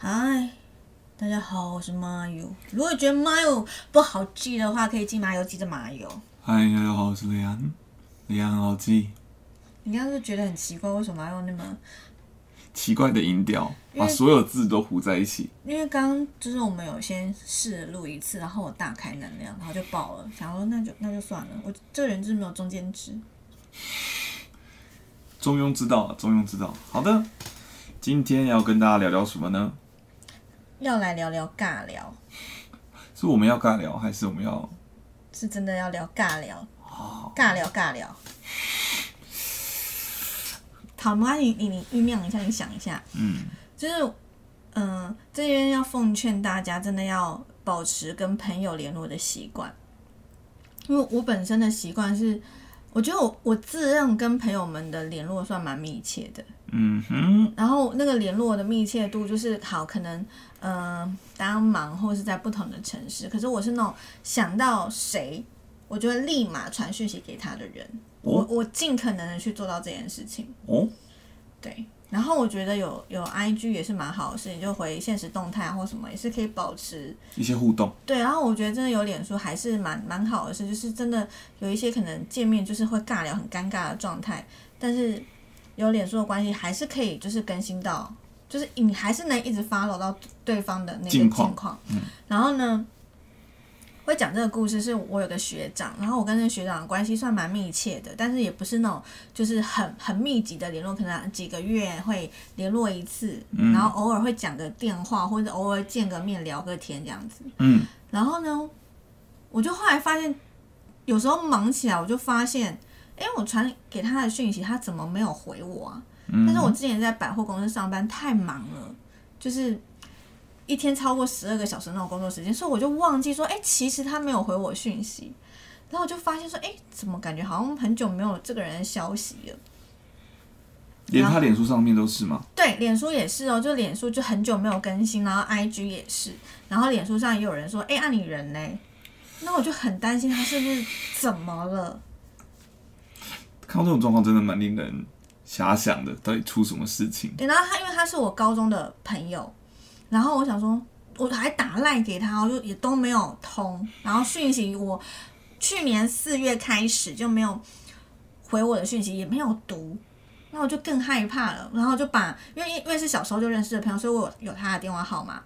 嗨，大家好，我是马友。如果觉得马友不好记的话，可以记麻油，记着麻油。嗨，大家好，我是李安，李安很好记，你刚刚是觉得很奇怪，为什么要用那么？奇怪的音调，因为把所有字都糊在一起。因为刚刚就是我们有先试录一次，然后我大开能量，然后就爆了。想说那就那就算了，我这个人就是没有中间值。中庸之道啊，中庸之道。好的，今天要跟大家聊聊什么呢？要来聊聊尬聊，是我们要尬聊，还是我们要？是真的要聊尬聊，尬聊尬聊。好，没关系，你你酝酿一下，你想一下，嗯，就是，嗯、这边要奉劝大家，真的要保持跟朋友联络的习惯。因为我本身的习惯是，我觉得我我自认跟朋友们的联络算蛮密切的。嗯哼，然后那个联络的密切度就是好，可能嗯、呃大家忙或是在不同的城市，可是我是那种想到谁，我就会立马传讯息给他的人。我哦我尽可能的去做到这件事情。哦，对，然后我觉得有有 IG 也是蛮好的事情，就回现实动态啊或什么也是可以保持一些互动，对。然后我觉得真的有脸书还是蛮蛮好的事，就是真的有一些可能见面就是会尬聊很尴尬的状态，但是有脸书的关系还是可以就是更新到，就是你还是能一直 follow 到对方的那个近况近况。然后呢？会讲这个故事是我有个学长，然后我跟那个学长的关系算蛮密切的，但是也不是那种就是很很密集的联络，可能几个月会联络一次，然后偶尔会讲个电话或者偶尔见个面聊个天这样子。嗯，然后呢，我就后来发现，有时候忙起来，我就发现，哎，我传给他的讯息，他怎么没有回我啊？但是我之前在百货公司上班太忙了，就是一天超过十二个小时那种工作时间，所以我就忘记说，哎，其实他没有回我讯息。然后我就发现说，哎，怎么感觉好像很久没有这个人的消息了？连他脸书上面都是吗？对，脸书也是哦，就脸书就很久没有更新，然后 IG 也是，然后脸书上也有人说，哎，啊你人呢？那我就很担心他是不是怎么了？看到这种状况，真的蛮令人遐想的，到底出什么事情？对，然后他因为他是我高中的朋友，然后我想说，我还打赖给他，我就也都没有通，然后讯息我去年四月开始就没有回我的讯息，也没有读，那我就更害怕了，然后就把因为因为是小时候就认识的朋友，所以我有他的电话号码，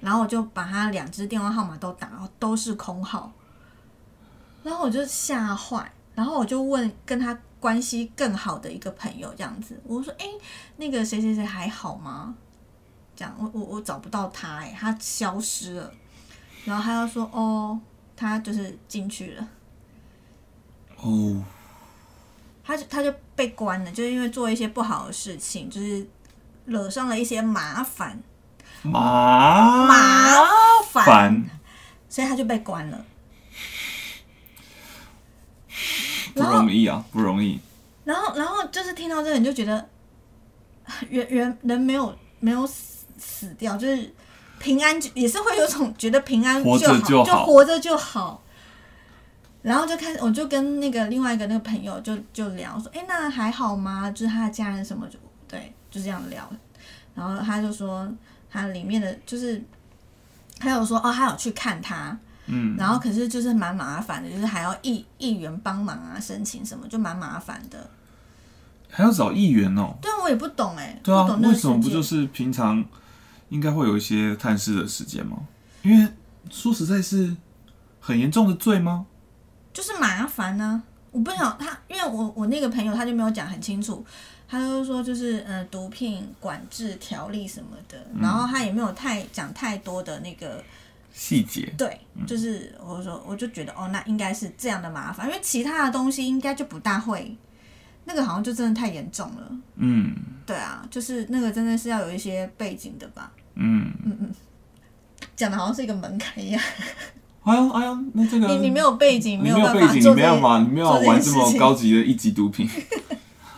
然后我就把他两只电话号码都打，然后都是空号，然后我就吓坏，然后我就问跟他关系更好的一个朋友这样子，我说，哎、那个谁谁谁还好吗？我我我找不到他、哎，他消失了。然后他就说，哦，他就是进去了，哦，他就他就被关了，就是因为做一些不好的事情，就是惹上了一些麻烦，麻麻烦，烦，所以他就被关了。不容易啊，不容易。然后，然后就是听到这个，你就觉得 人人人没有没有死死掉，就是平安，也是会有种觉得平安就好，就好活着就好。然后就开始，我就跟那个另外一个那个朋友就就聊说，哎，那还好吗？就是他的家人什么就对，就这样聊。然后他就说，他里面的就是，他有说哦，他有去看他，嗯，然后可是就是蛮麻烦的，就是还要议议员帮忙啊，申请什么，就蛮麻烦的。还要找议员哦。对啊，我也不懂哎、对啊为什么不就是平常应该会有一些探视的时间吗？因为说实在是很严重的罪吗？就是麻烦呢、我不想他，因为我我那个朋友他就没有讲很清楚，他就说就是呃毒品管制条例什么的，然后他也没有太讲太多的那个细节，对，就是我说我就觉得哦，那应该是这样的麻烦，因为其他的东西应该就不大会，那个好像就真的太严重了。嗯。对啊，就是那个真的是要有一些背景的吧，嗯嗯嗯，讲的好像是一个门槛一样。哎呀哎呀，那这个你你没有背景，你有办没有背景，你法做没办法，你没有玩这么高级的一级毒品，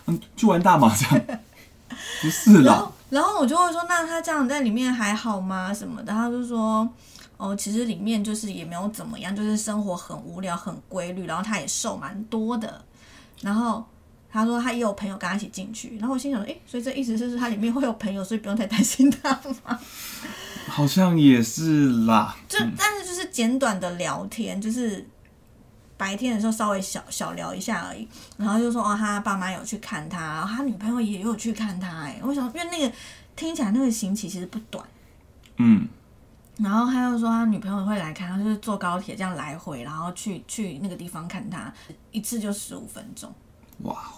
嗯，去玩大麻将，不是啦然后，，然后我就会说，那他这样在里面还好吗？什么的？他就说，哦，其实里面就是也没有怎么样，就是生活很无聊、很规律，然后他也瘦蛮多的。然后他说他也有朋友跟他一起进去，然后我心想说，诶，所以这意思是他里面会有朋友，所以不用太担心他吗？好像也是啦。就但是就是简短的聊天，就是白天的时候稍微小小聊一下而已，然后就说哦，他爸妈有去看他，然后他女朋友也有去看他，哎，我想因为那个听起来那个刑期其实不短，嗯，然后他又说他女朋友会来看他，就是坐高铁这样来回，然后去去那个地方看他，一次就十五分钟。哇，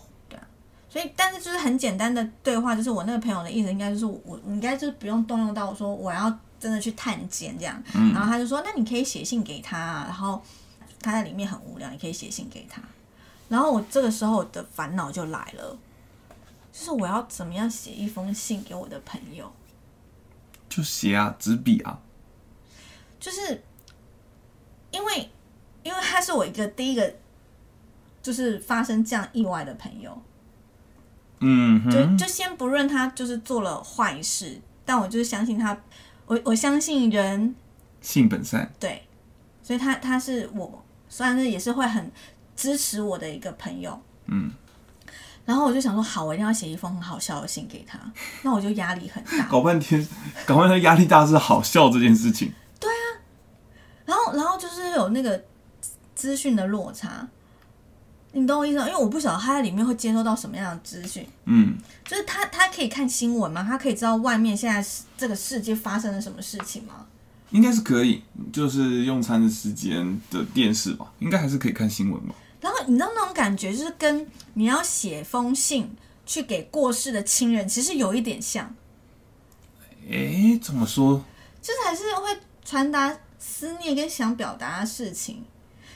所以，但是就是很简单的对话，就是我那个朋友的意思，应该就是我，我应该就是不用动用到我说我要真的去探监这样。嗯然后他就说，那你可以写信给他啊，然后他在里面很无聊，你可以写信给他。然后我这个时候的烦恼就来了，就是我要怎么样写一封信给我的朋友，就写啊，纸笔啊，就是因为因为他是我一个第一个就是发生这样意外的朋友，嗯就哼，就先不论他就是做了坏事，但我就是相信他，我我相信人性本善，对，所以他他是我，虽然是也是会很支持我的一个朋友，嗯，然后我就想说，好，我一定要写一封很好笑的信给他，那我就压力很大，搞半天，搞半天压力大是好笑这件事情，对啊然后然后就是有那个资讯的落差，你懂我意思吗？因为我不晓得他在里面会接收到什么样的资讯，嗯，就是他他可以看新闻吗？他可以知道外面现在这个世界发生了什么事情吗？应该是可以，就是用餐的时间的电视吧，应该还是可以看新闻吧。然后你知道那种感觉，就是跟你要写封信去给过世的亲人，其实有一点像，诶，怎么说？就是还是会传达思念跟想表达的事情。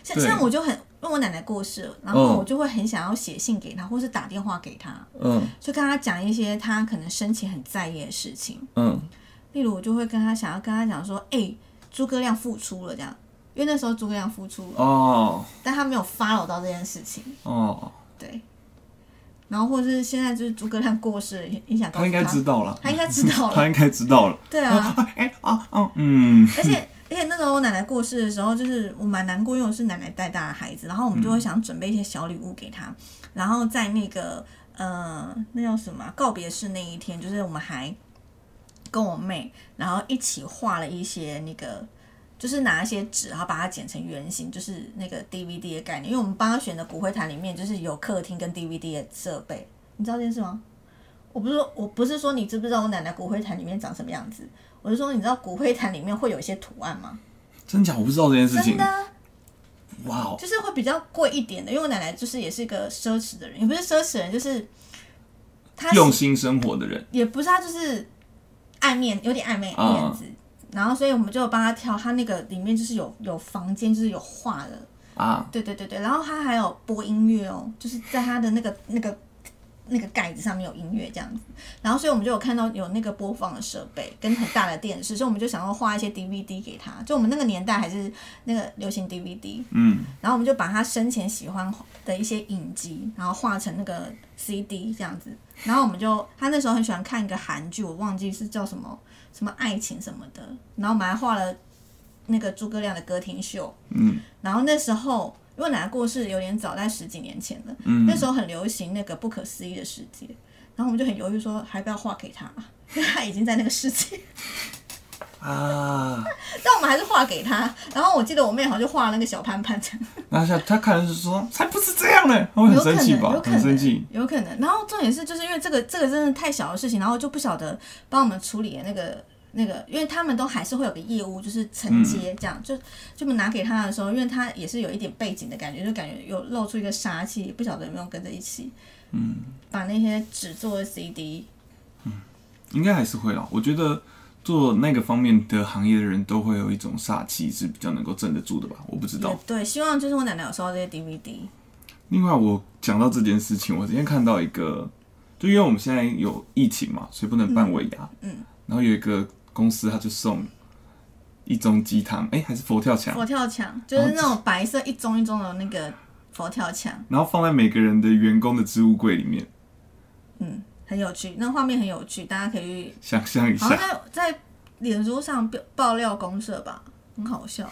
像对像我就很，因为我奶奶过世了，然后嗯。我就会很想要写信给她，或是打电话给她，嗯。就跟她讲一些她可能生前很在意的事情。嗯，例如，我就会跟她想要跟她讲说，哎、诸葛亮复出了这样，因为那时候诸葛亮复出了，哦。但他没有 follow 到这件事情。哦，对，然后或者是现在就是诸葛亮过世了，也也想告诉他应该知道了，他应该知道了。他应该知道了。对啊，哎啊啊，嗯，而且而且那时候我奶奶过世的时候，就是我蛮难过，因为我是奶奶带大的孩子，然后我们就会想准备一些小礼物给她，然后在那个呃那叫什么告别式那一天，就是我们还跟我妹，然后一起画了一些那个。就是拿一些纸，然后把它剪成圆形，就是那个 DVD 的概念。因为我们帮他选的骨灰坛里面，就是有客厅跟 DVD 的设备。你知道这件事吗？我不是说，我不是说你知不知道我奶奶骨灰坛里面长什么样子，我是说你知道骨灰坛里面会有一些图案吗？真假我不知道这件事情真的。啊，哇哦，就是会比较贵一点的，因为我奶奶就是也是一个奢侈的人，也不是奢侈人，就是她用心生活的人，也不是她就是爱面，有点爱面啊面子。然后，所以我们就帮她挑，她那个里面就是有有房间，就是有画的，啊，对对对对。然后他还有播音乐哦，就是在他的那个那个那个盖子上面有音乐这样子。然后，所以我们就有看到有那个播放的设备跟很大的电视，所以我们就想要画一些 DVD 给他。就我们那个年代还是那个流行 DVD，嗯，然后我们就把他生前喜欢的一些影集，然后画成那个 CD 这样子。然后我们就他那时候很喜欢看一个韩剧，我忘记是叫什么什么爱情什么的。然后我们还画了那个诸葛亮的歌厅秀。嗯。然后那时候因为奶奶过世有点早，在十几年前了。嗯那时候很流行那个不可思议的世界，然后我们就很犹豫说，还不要画给他，因为他已经在那个世界。啊，但我们还是画给他。然后我记得我妹好像就画了那个小潘潘这样。那下他看了就说，才不是这样呢，他会很生气吧有？可很能，生气。有可能。然后重点是，就是因为这个这个真的太小的事情，然后就不晓得帮我们处理的那个那个，因为他们都还是会有个业务，就是承接这样，就就拿给他的时候，因为他也是有一点背景的感觉，就感觉有露出一个杀气，不晓得有没有跟着一起，嗯，把那些纸做的 CD，嗯应该还是会啦。我觉得做那个方面的行业的人都会有一种煞气，是比较能够镇得住的吧？我不知道。对，希望就是我奶奶有收到这些 DVD，另外，我讲到这件事情，我今天看到一个，就因为我们现在有疫情嘛，所以不能办尾牙。嗯然后有一个公司，他就送一盅鸡汤，哎、还是佛跳墙，佛跳墙就是那种白色一盅一盅的那个佛跳墙，然后放在每个人的员工的置物柜里面，嗯，很有趣，那画面很有趣，大家可以想象一下好像。在在脸书上爆爆料公社吧，很好笑。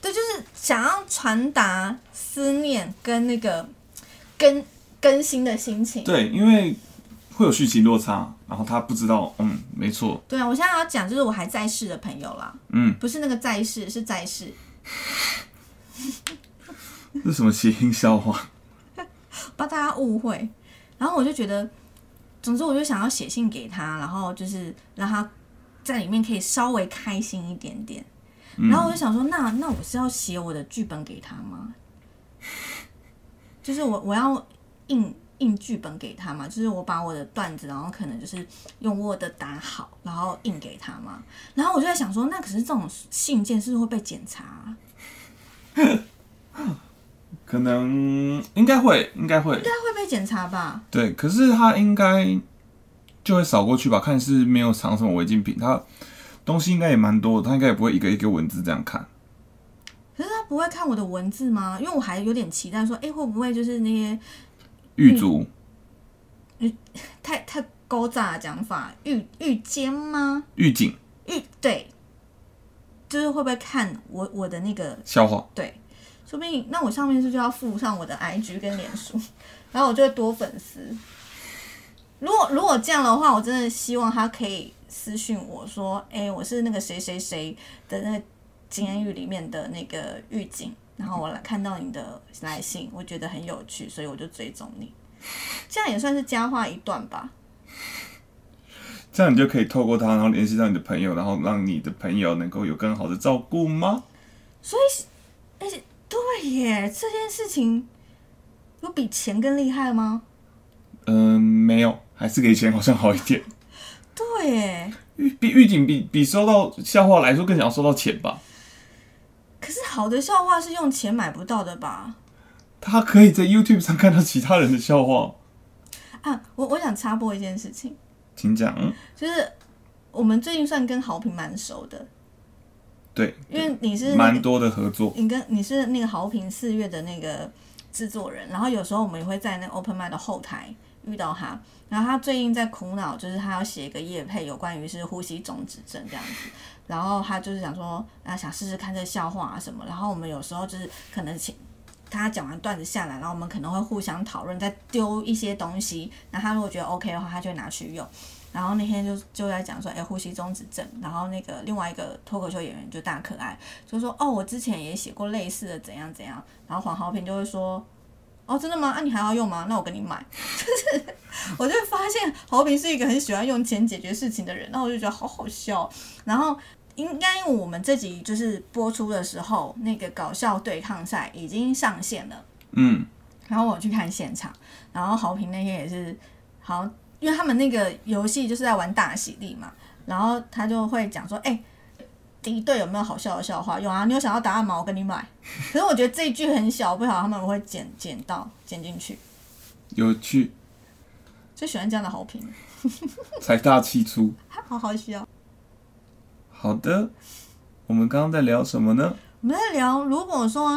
对，就是想要传达思念跟那个更更新的心情。对，因为会有剧情落差，然后他不知道，嗯，没错，对啊，我现在要讲就是我还在世的朋友啦，嗯，不是那个在世，是在世。这是什么谐音笑话？怕大家误会。然后我就觉得，总之我就想要写信给他，然后就是让他在里面可以稍微开心一点点。然后我就想说，那那我是要写我的剧本给他吗？就是我我要印印剧本给他嘛，就是我把我的段子，然后可能就是用 Word 打好，然后印给他嘛。然后我就在想说，那可是这种信件是不是会被检查啊、可能应该会，应该会应，该会被检查吧？对。可是他应该就会扫过去吧，看是没有藏什么违禁品，他东西应该也蛮多的，他应该也不会一个一个文字这样看。可是他不会看我的文字吗？因为我还有点期待说，哎，会不会就是那些狱卒，太太勾诈的讲法，狱狱监吗？狱警。狱对，就是会不会看我我的那个笑话，对，说不定那我上面是就要附上我的 IG 跟脸书，然后我就会多粉丝。如果如果这样的话，我真的希望他可以私信我说，哎，我是那个谁谁谁的那个监狱里面的那个狱警，然后我来看到你的来信，我觉得很有趣，所以我就追踪你，这样也算是佳话一段吧。这样你就可以透过他，然后联系到你的朋友，然后让你的朋友能够有更好的照顾吗？所以，而且对耶，这件事情有比钱更厉害吗？嗯、没有，还是给钱好像好一点。对耶，狱比狱警比比收到笑话来说更想要收到钱吧？可是好的笑话是用钱买不到的吧？他可以在 YouTube 上看到其他人的笑话，啊，我我想插播一件事情，请讲。嗯就是我们最近算跟好评蛮熟的，对，因为你是那个蛮多的合作。你跟你是那个好评四月的那个制作人，然后有时候我们也会在那个 Open m i d 的后台遇到他，然后他最近在苦恼，就是他要写一个业配，有关于是呼吸中止症这样子，然后他就是想说啊，想试试看这个笑话啊什么，然后我们有时候就是可能请。他讲完段子下来，然后我们可能会互相讨论，再丢一些东西。那他如果觉得 OK 的话，他就拿去用。然后那天就就在讲说，哎，呼吸中止症。然后那个另外一个脱口秀演员就大可爱，就说哦，我之前也写过类似的怎样怎样。然后黄浩平就会说，哦，真的吗？啊，你还要用吗？那我给你买。就是我就会发现豪平是一个很喜欢用钱解决事情的人，然后我就觉得好好笑。然后应该因为我们这集就是播出的时候，那个搞笑对抗赛已经上线了。嗯，然后我去看现场，然后豪平那天也是，好，因为他们那个游戏就是在玩大喜力嘛，然后他就会讲说，哎、敌对有没有好笑的笑话？有啊，你有想要答案吗？我跟你买。可是我觉得这一句很小，不晓得他们会不会剪剪到剪进去，有趣，最喜欢这样的好评，财大气粗。好好笑。好的，我们刚刚在聊什么呢？我们在聊，如果说，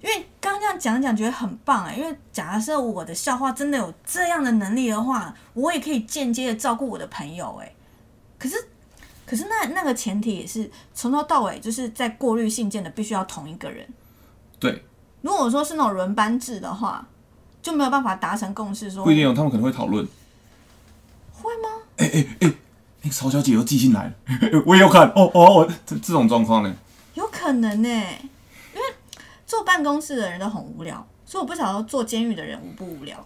因为刚刚这样讲讲，觉得很棒哎。因为假设我的笑话真的有这样的能力的话，我也可以间接的照顾我的朋友哎。可是那那个前提也是从头到尾就是在过滤信件的，必须要同一个人。对，如果说是那种轮班制的话，就没有办法达成共识说，不一定有，他们可能会讨论。会吗？那个曹小姐又寄信来了，我也有看。哦哦，我这这种状况呢？有可能呢，因为坐办公室的人都很无聊，所以我不晓得坐监狱的人无不无聊。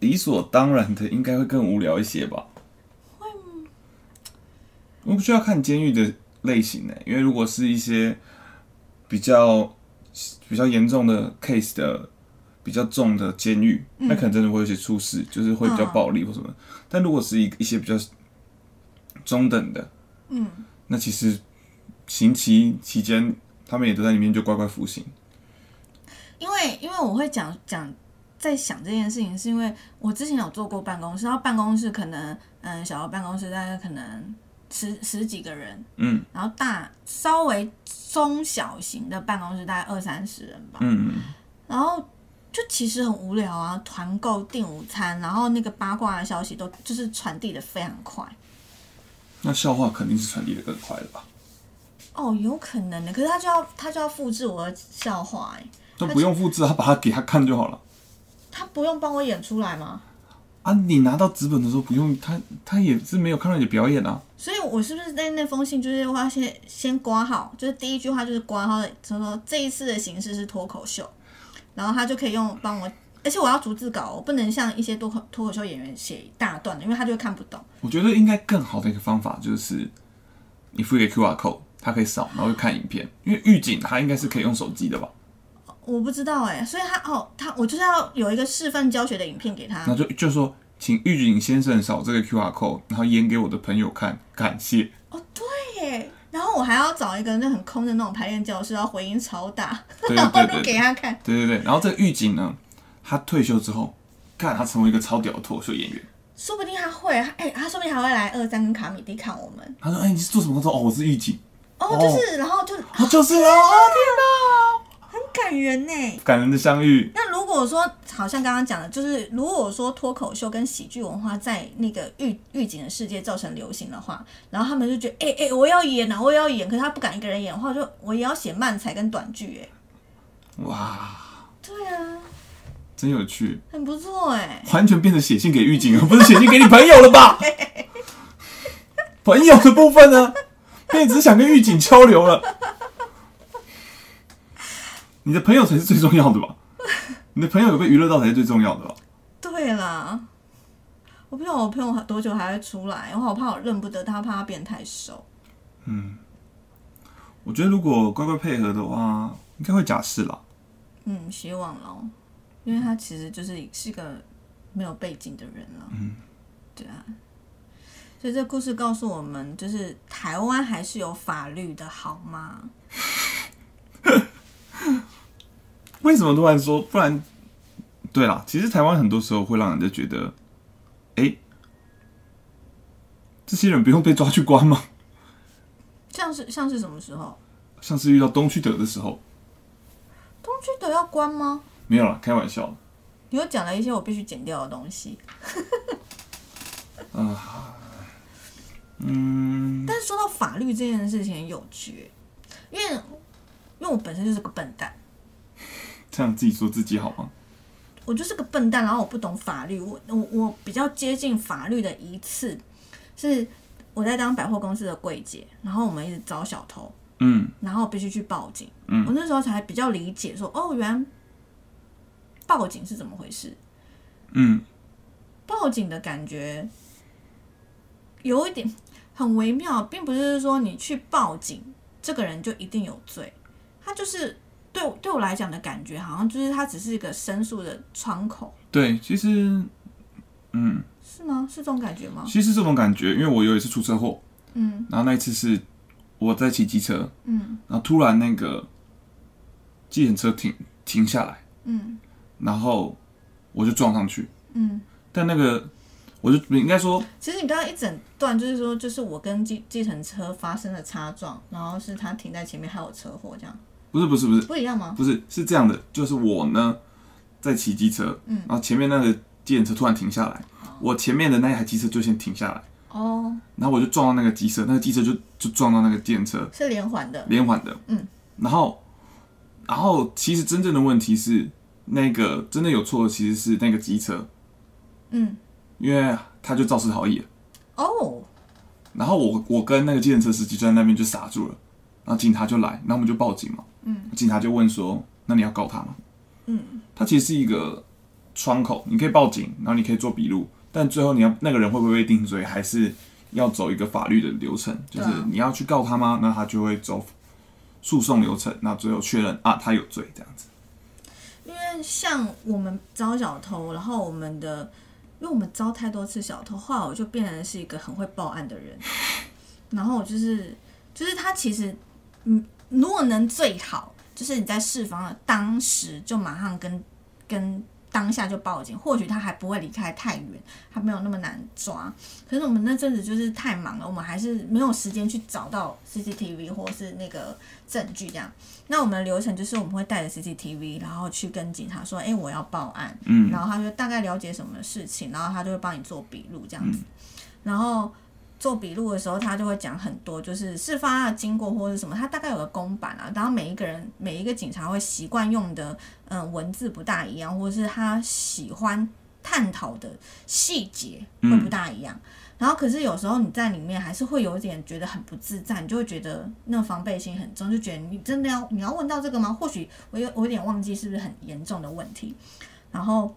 理所当然的，应该会更无聊一些吧？我不需要看监狱的类型呢，因为如果是一些比较比较严重的 case 的比较重的监狱，那可能真的会有些出事，就是会比较暴力或什么。但如果是一一些比较中等的，嗯，那其实刑期期间，他们也都在里面就乖乖服刑。因为因为我会讲讲在想这件事情，是因为我之前有做过办公室，然后办公室可能嗯小的办公室大概可能十十几个人，嗯然后大稍微中小型的办公室大概二三十人吧，嗯，然后就其实很无聊啊，团购订午餐，然后那个八卦的消息都就是传递的非常快。那笑话肯定是传递的更快了吧？哦，有可能的，可是他就要他就要复制我的笑话哎、那不用复制，他把它给他看就好了。他不用帮我演出来吗？啊，你拿到纸本的时候不用他，他也是没有看到你的表演啊。所以我是不是在那封信就是要先先挂号，就是第一句话就是挂号的，就说这一次的形式是脱口秀，然后他就可以用帮我，而且我要逐字稿，我不能像一些脱口脱口秀演员写一大段的，因为他就会看不懂。我觉得应该更好的一个方法就是，你付一个 QR code，他可以扫，然后就看影片。因为预警他应该是可以用手机的吧？我不知道哎、所以他哦，他我就是要有一个示范教学的影片给他然。后就就说，请预警先生扫这个 QR code，然后演给我的朋友看，感谢。哦，对耶，然后我还要找一个那很空的那种排练教室，然后回音超大，对然后录给他看。对对对。然后这个狱警呢，他退休之后，看他成为一个超屌的脱口秀演员。说不定他会，哎、他说不定还会来二三跟卡米蒂看我们。他说：“哎、你是做什么工作？哦，我是狱警。哦，就是，然后就哦，就是哦，哦很感人呢。感人的相遇。那如果说，好像刚刚讲的，就是如果说脱口秀跟喜剧文化在那个预预警的世界造成流行的话，然后他们就觉得，哎、哎、我要演啊，我也要演，可是他不敢一个人演的话，就我也要写漫才跟短剧，哎，哇，对啊，真有趣，很不错哎。完全变成写信给狱警，而不是写信给你朋友了吧？朋友的部分呢，变成只是想跟狱警交流了。你的朋友才是最重要的吧？你的朋友有被娱乐到才是最重要的吧？对啦，我不知道我朋友多久还会出来，我好怕我认不得他，怕他变太瘦。我觉得如果乖乖配合的话，应该会假释啦。嗯，希望咯，因为他其实就是是个没有背景的人了。嗯，对啊。所以这故事告诉我们，就是台湾还是有法律的，好吗？为什么突然说？不然，对啦，其实台湾很多时候会让人家觉得，哎、这些人不用被抓去关吗？像是像是什么时候？像是遇到东区德的时候，东区德要关吗？没有啦，开玩笑的。你又讲了一些我必须剪掉的东西。嗯，但是说到法律这件事情很有趣，因为因为我本身就是个笨蛋。这样自己说自己好吗？我就是个笨蛋，然后我不懂法律。我我我比较接近法律的一次是我在当百货公司的柜姐，然后我们一直找小偷，嗯然后必须去报警。嗯我那时候才比较理解说，哦，原来报警是怎么回事。嗯，报警的感觉有一点很微妙，并不是说你去报警，这个人就一定有罪。他就是对我对我来讲的感觉，好像就是它只是一个申诉的窗口，对，其实，嗯，是吗？是这种感觉吗？其实这种感觉，因为我有一次出车祸，嗯然后那一次是我在骑机车，嗯然后突然那个计程车停停下来，嗯然后我就撞上去，嗯。但那个我就应该说，其实你刚刚一整段就是说，就是我跟计计程车发生了擦撞，然后是他停在前面，还有车祸，这样不是不是不是。不一样吗？不是是这样的，就是我呢在骑机车，嗯。然后前面那个计程车突然停下来，我前面的那一台机车就先停下来，哦，然后我就撞到那个机车，那个机车就就撞到那个计程车，是连环的。连环的，嗯，然后，然后其实真正的问题是，那个真的有错的其实是那个机车，嗯，因为他就肇事逃逸了，哦，然后我我跟那个计程车司机就在那边就傻住了，然后警察就来，然后我们就报警嘛，嗯，警察就问说，那你要告他吗？嗯，他其实是一个窗口，你可以报警，然后你可以做笔录，但最后你要那个人会不会被定罪，还是要走一个法律的流程，就是你要去告他吗？那他就会走诉讼流程，那最后确认啊他有罪这样子。因为像我们招小偷，然后我们的，因为我们招太多次小偷，后来我就变成是一个很会报案的人。然后我就是，就是他其实，嗯，如果能最好，就是你在释放的当时就马上跟跟当下就报警，或许他还不会离开太远，他没有那么难抓。可是我们那阵子就是太忙了，我们还是没有时间去找到 CCTV 或是那个证据这样。那我们的流程就是我们会带着 CCTV，然后去跟警察说，哎、我要报案，嗯然后他就大概了解什么事情，然后他就会帮你做笔录这样子。然后做笔录的时候，他就会讲很多，就是事发的经过或者什么，他大概有个公版啊，然后每一个人每一个警察会习惯用的，嗯，文字不大一样，或者是他喜欢探讨的细节会不大一样。然后可是有时候你在里面还是会有一点觉得很不自在，你就会觉得那个防备心很重，就觉得你真的要你要问到这个吗？或许我有我有点忘记是不是很严重的问题，然后。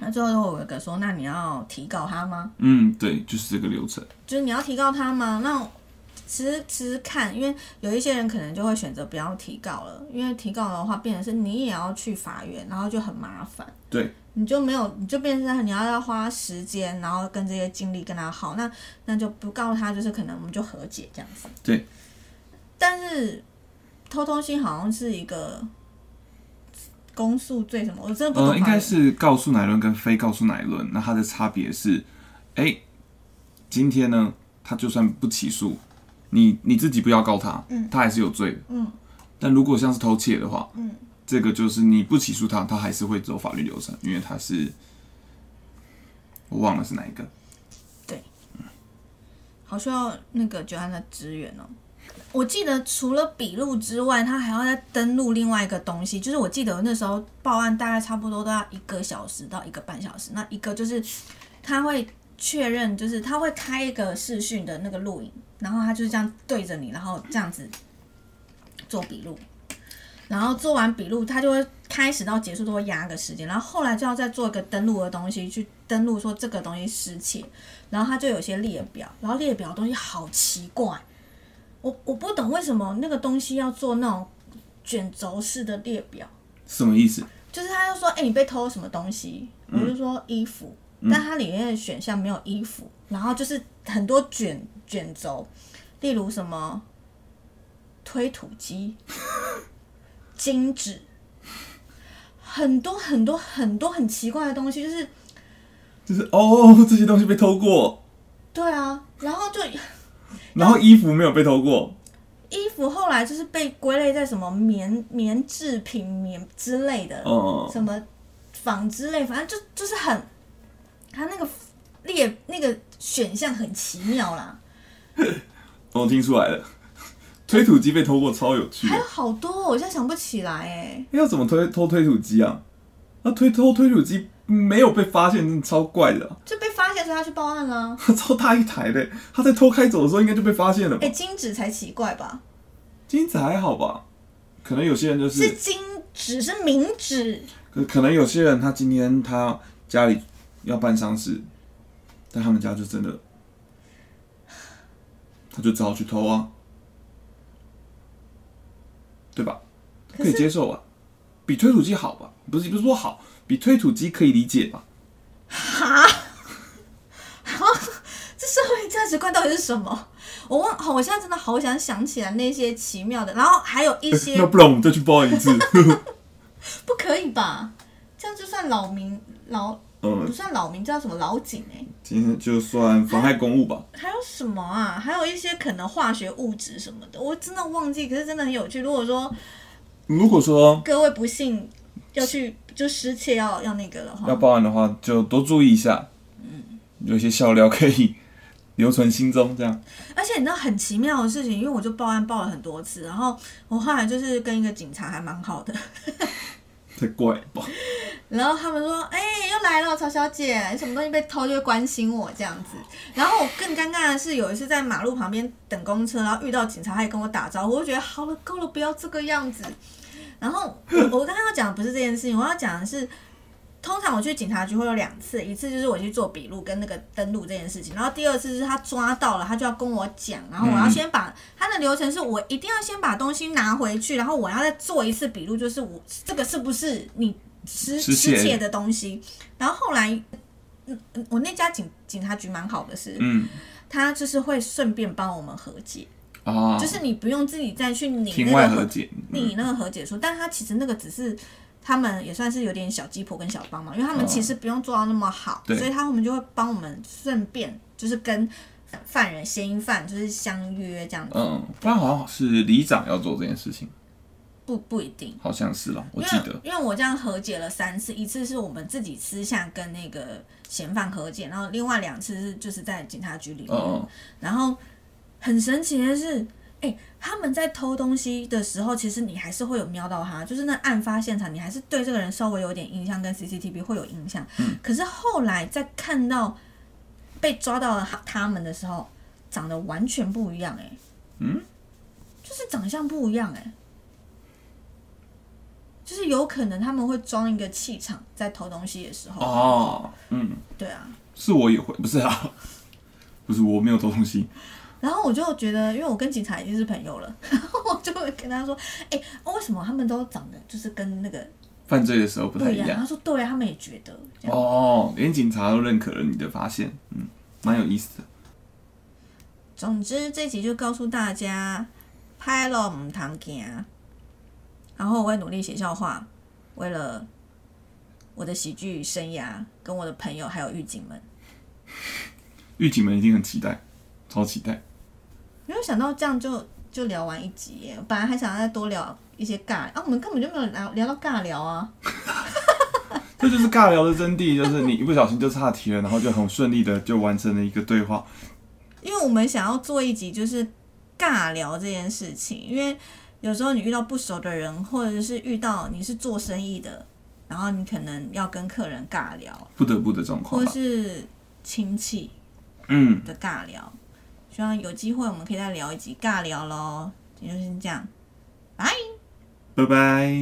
那最后又有一个说，那你要提告他吗？嗯，对，就是这个流程。就是你要提告他吗？那其实其实看，因为有一些人可能就会选择不要提告了，因为提告的话，变成是你也要去法院，然后就很麻烦。对，你就没有，你就变成你要要花时间，然后跟这些精力跟他耗，那那就不告他，就是可能我们就和解这样子。对。但是偷东西好像是一个。公诉罪什么？我真的不懂。呃，应该是告诉乃论跟非告诉乃论，那它的差别是，哎，今天呢，他就算不起诉，你你自己不要告他，嗯，他还是有罪的，嗯。但如果像是偷窃的话，嗯，这个就是你不起诉他，他还是会走法律流程，因为他是，我忘了是哪一个。对，好需要那个九安的支援哦。我记得除了笔录之外，他还要再登录另外一个东西，就是我记得那时候报案大概差不多都要一个小时到一个半小时。那一个就是他会确认，就是他会开一个视讯的那个录影，然后他就是这样对着你，然后这样子做笔录，然后做完笔录，他就会开始到结束都会压个时间，然后后来就要再做一个登录的东西去登录说这个东西失窃，然后他就有些列表，然后列表东西好奇怪。我我不懂为什么那个东西要做那种卷轴式的列表，什么意思？就是他就说，哎，你被偷了什么东西？我就说衣服，但它里面的选项没有衣服，然后就是很多卷卷轴，例如什么推土机、金纸，很多很多很多很奇怪的东西，就是就是哦，这些东西被偷过。对啊，然后就。然后衣服没有被偷过，衣服后来就是被归类在什么棉棉制品、棉之类的，什么纺织类，反正就就是很，他那个列那个选项很奇妙啦。我听出来了，推土机被偷过，超有趣。还有好多，我现在想不起来哎。要怎么推偷推土机啊？那推偷推土机？没有被发现，真的超怪的。就被发现时候他去报案了。超大一台的，他在偷开走的时候应该就被发现了。哎，金纸才奇怪吧？金纸还好吧？可能有些人就是是金纸是冥纸。可可能有些人他今天他家里要办丧事，但他们家就真的，他就只好去偷啊，对吧？可以接受啊，比推土机好吧？不是不是说好。比推土机可以理解吧？哈，这社会价值观到底是什么？我忘，好，我现在真的好想想起来那些奇妙的，然后还有一些，那不然我们再去报一次？不可以吧？这样就算老民，老，嗯，不算老民，叫什么老警？哎，今天就算妨害公务吧？还有什么啊？还有一些可能化学物质什么的，我真的忘记。可是真的很有趣。如果说，如果说各位不幸要去。就失窃要要那个的话，要报案的话就多注意一下，嗯，有些笑料可以留存心中，这样。而且你知道很奇妙的事情，因为我就报案报了很多次，然后我后来就是跟一个警察还蛮好的，太怪吧？然后他们说：“哎，又来了，曹小姐，什么东西被偷就会关心我这样子。”然后我更尴尬的是，有一次在马路旁边等公车，然后遇到警察，他也跟我打招呼，我就觉得好了，够了，不要这个样子。然后我我刚刚要讲的不是这件事情，我要讲的是，通常我去警察局会有两次，一次就是我去做笔录跟那个登录这件事情，然后第二次是他抓到了，他就要跟我讲，然后我要先把他的流程是我一定要先把东西拿回去，然后我要再做一次笔录，就是我这个是不是你失失窃的东西？然后后来，嗯，我那家警警察局蛮好的是，嗯，他就是会顺便帮我们和解。哦就是你不用自己再去拟那个和解拟那个和解书，但他其实那个只是他们也算是有点小鸡婆跟小帮忙，因为他们其实不用做到那么好，所以他们就会帮我们顺便就是跟犯人嫌疑犯就是相约这样子。嗯，不然好像是里长要做这件事情。不不一定。好像是了，我记得为因为我这样和解了三次，一次是我们自己私下跟那个嫌犯和解，然后另外两次是就是在警察局里面。然后很神奇的是，哎、他们在偷东西的时候，其实你还是会有瞄到他，就是那案发现场，你还是对这个人稍微有点印象，跟 CCTV 会有印象。嗯可是后来在看到被抓到了他他们的时候，长得完全不一样、哎，嗯，就是长相不一样、哎。就是有可能他们会装一个气场，在偷东西的时候。哦，嗯，对啊，是我也会，不是啊，不是我没有偷东西，然后我就觉得，因为我跟警察已经是朋友了，然后我就会跟他说：“哎、哦为什么他们都长得就是跟那个犯罪的时候不太一样？”他说：“对啊，他们也觉得。”哦，连警察都认可了你的发现，嗯，蛮有意思的。总之，这集就告诉大家，拍了唔通惊，然后我会努力写笑话，为了我的喜剧生涯，跟我的朋友还有狱警们。狱警们一定很期待，超期待。没有想到这样就就聊完一集耶，本来还想再多聊一些尬啊，我们根本就没有聊聊到尬聊啊。这就是尬聊的真谛，就是你一不小心就岔题了，然后就很顺利的就完成了一个对话。因为我们想要做一集就是尬聊这件事情，因为有时候你遇到不熟的人，或者是遇到你是做生意的，然后你可能要跟客人尬聊，不得不的状况或。是亲戚嗯，的尬聊。希望有机会我们可以再聊一集尬聊喽。今天就先这样，拜。拜拜。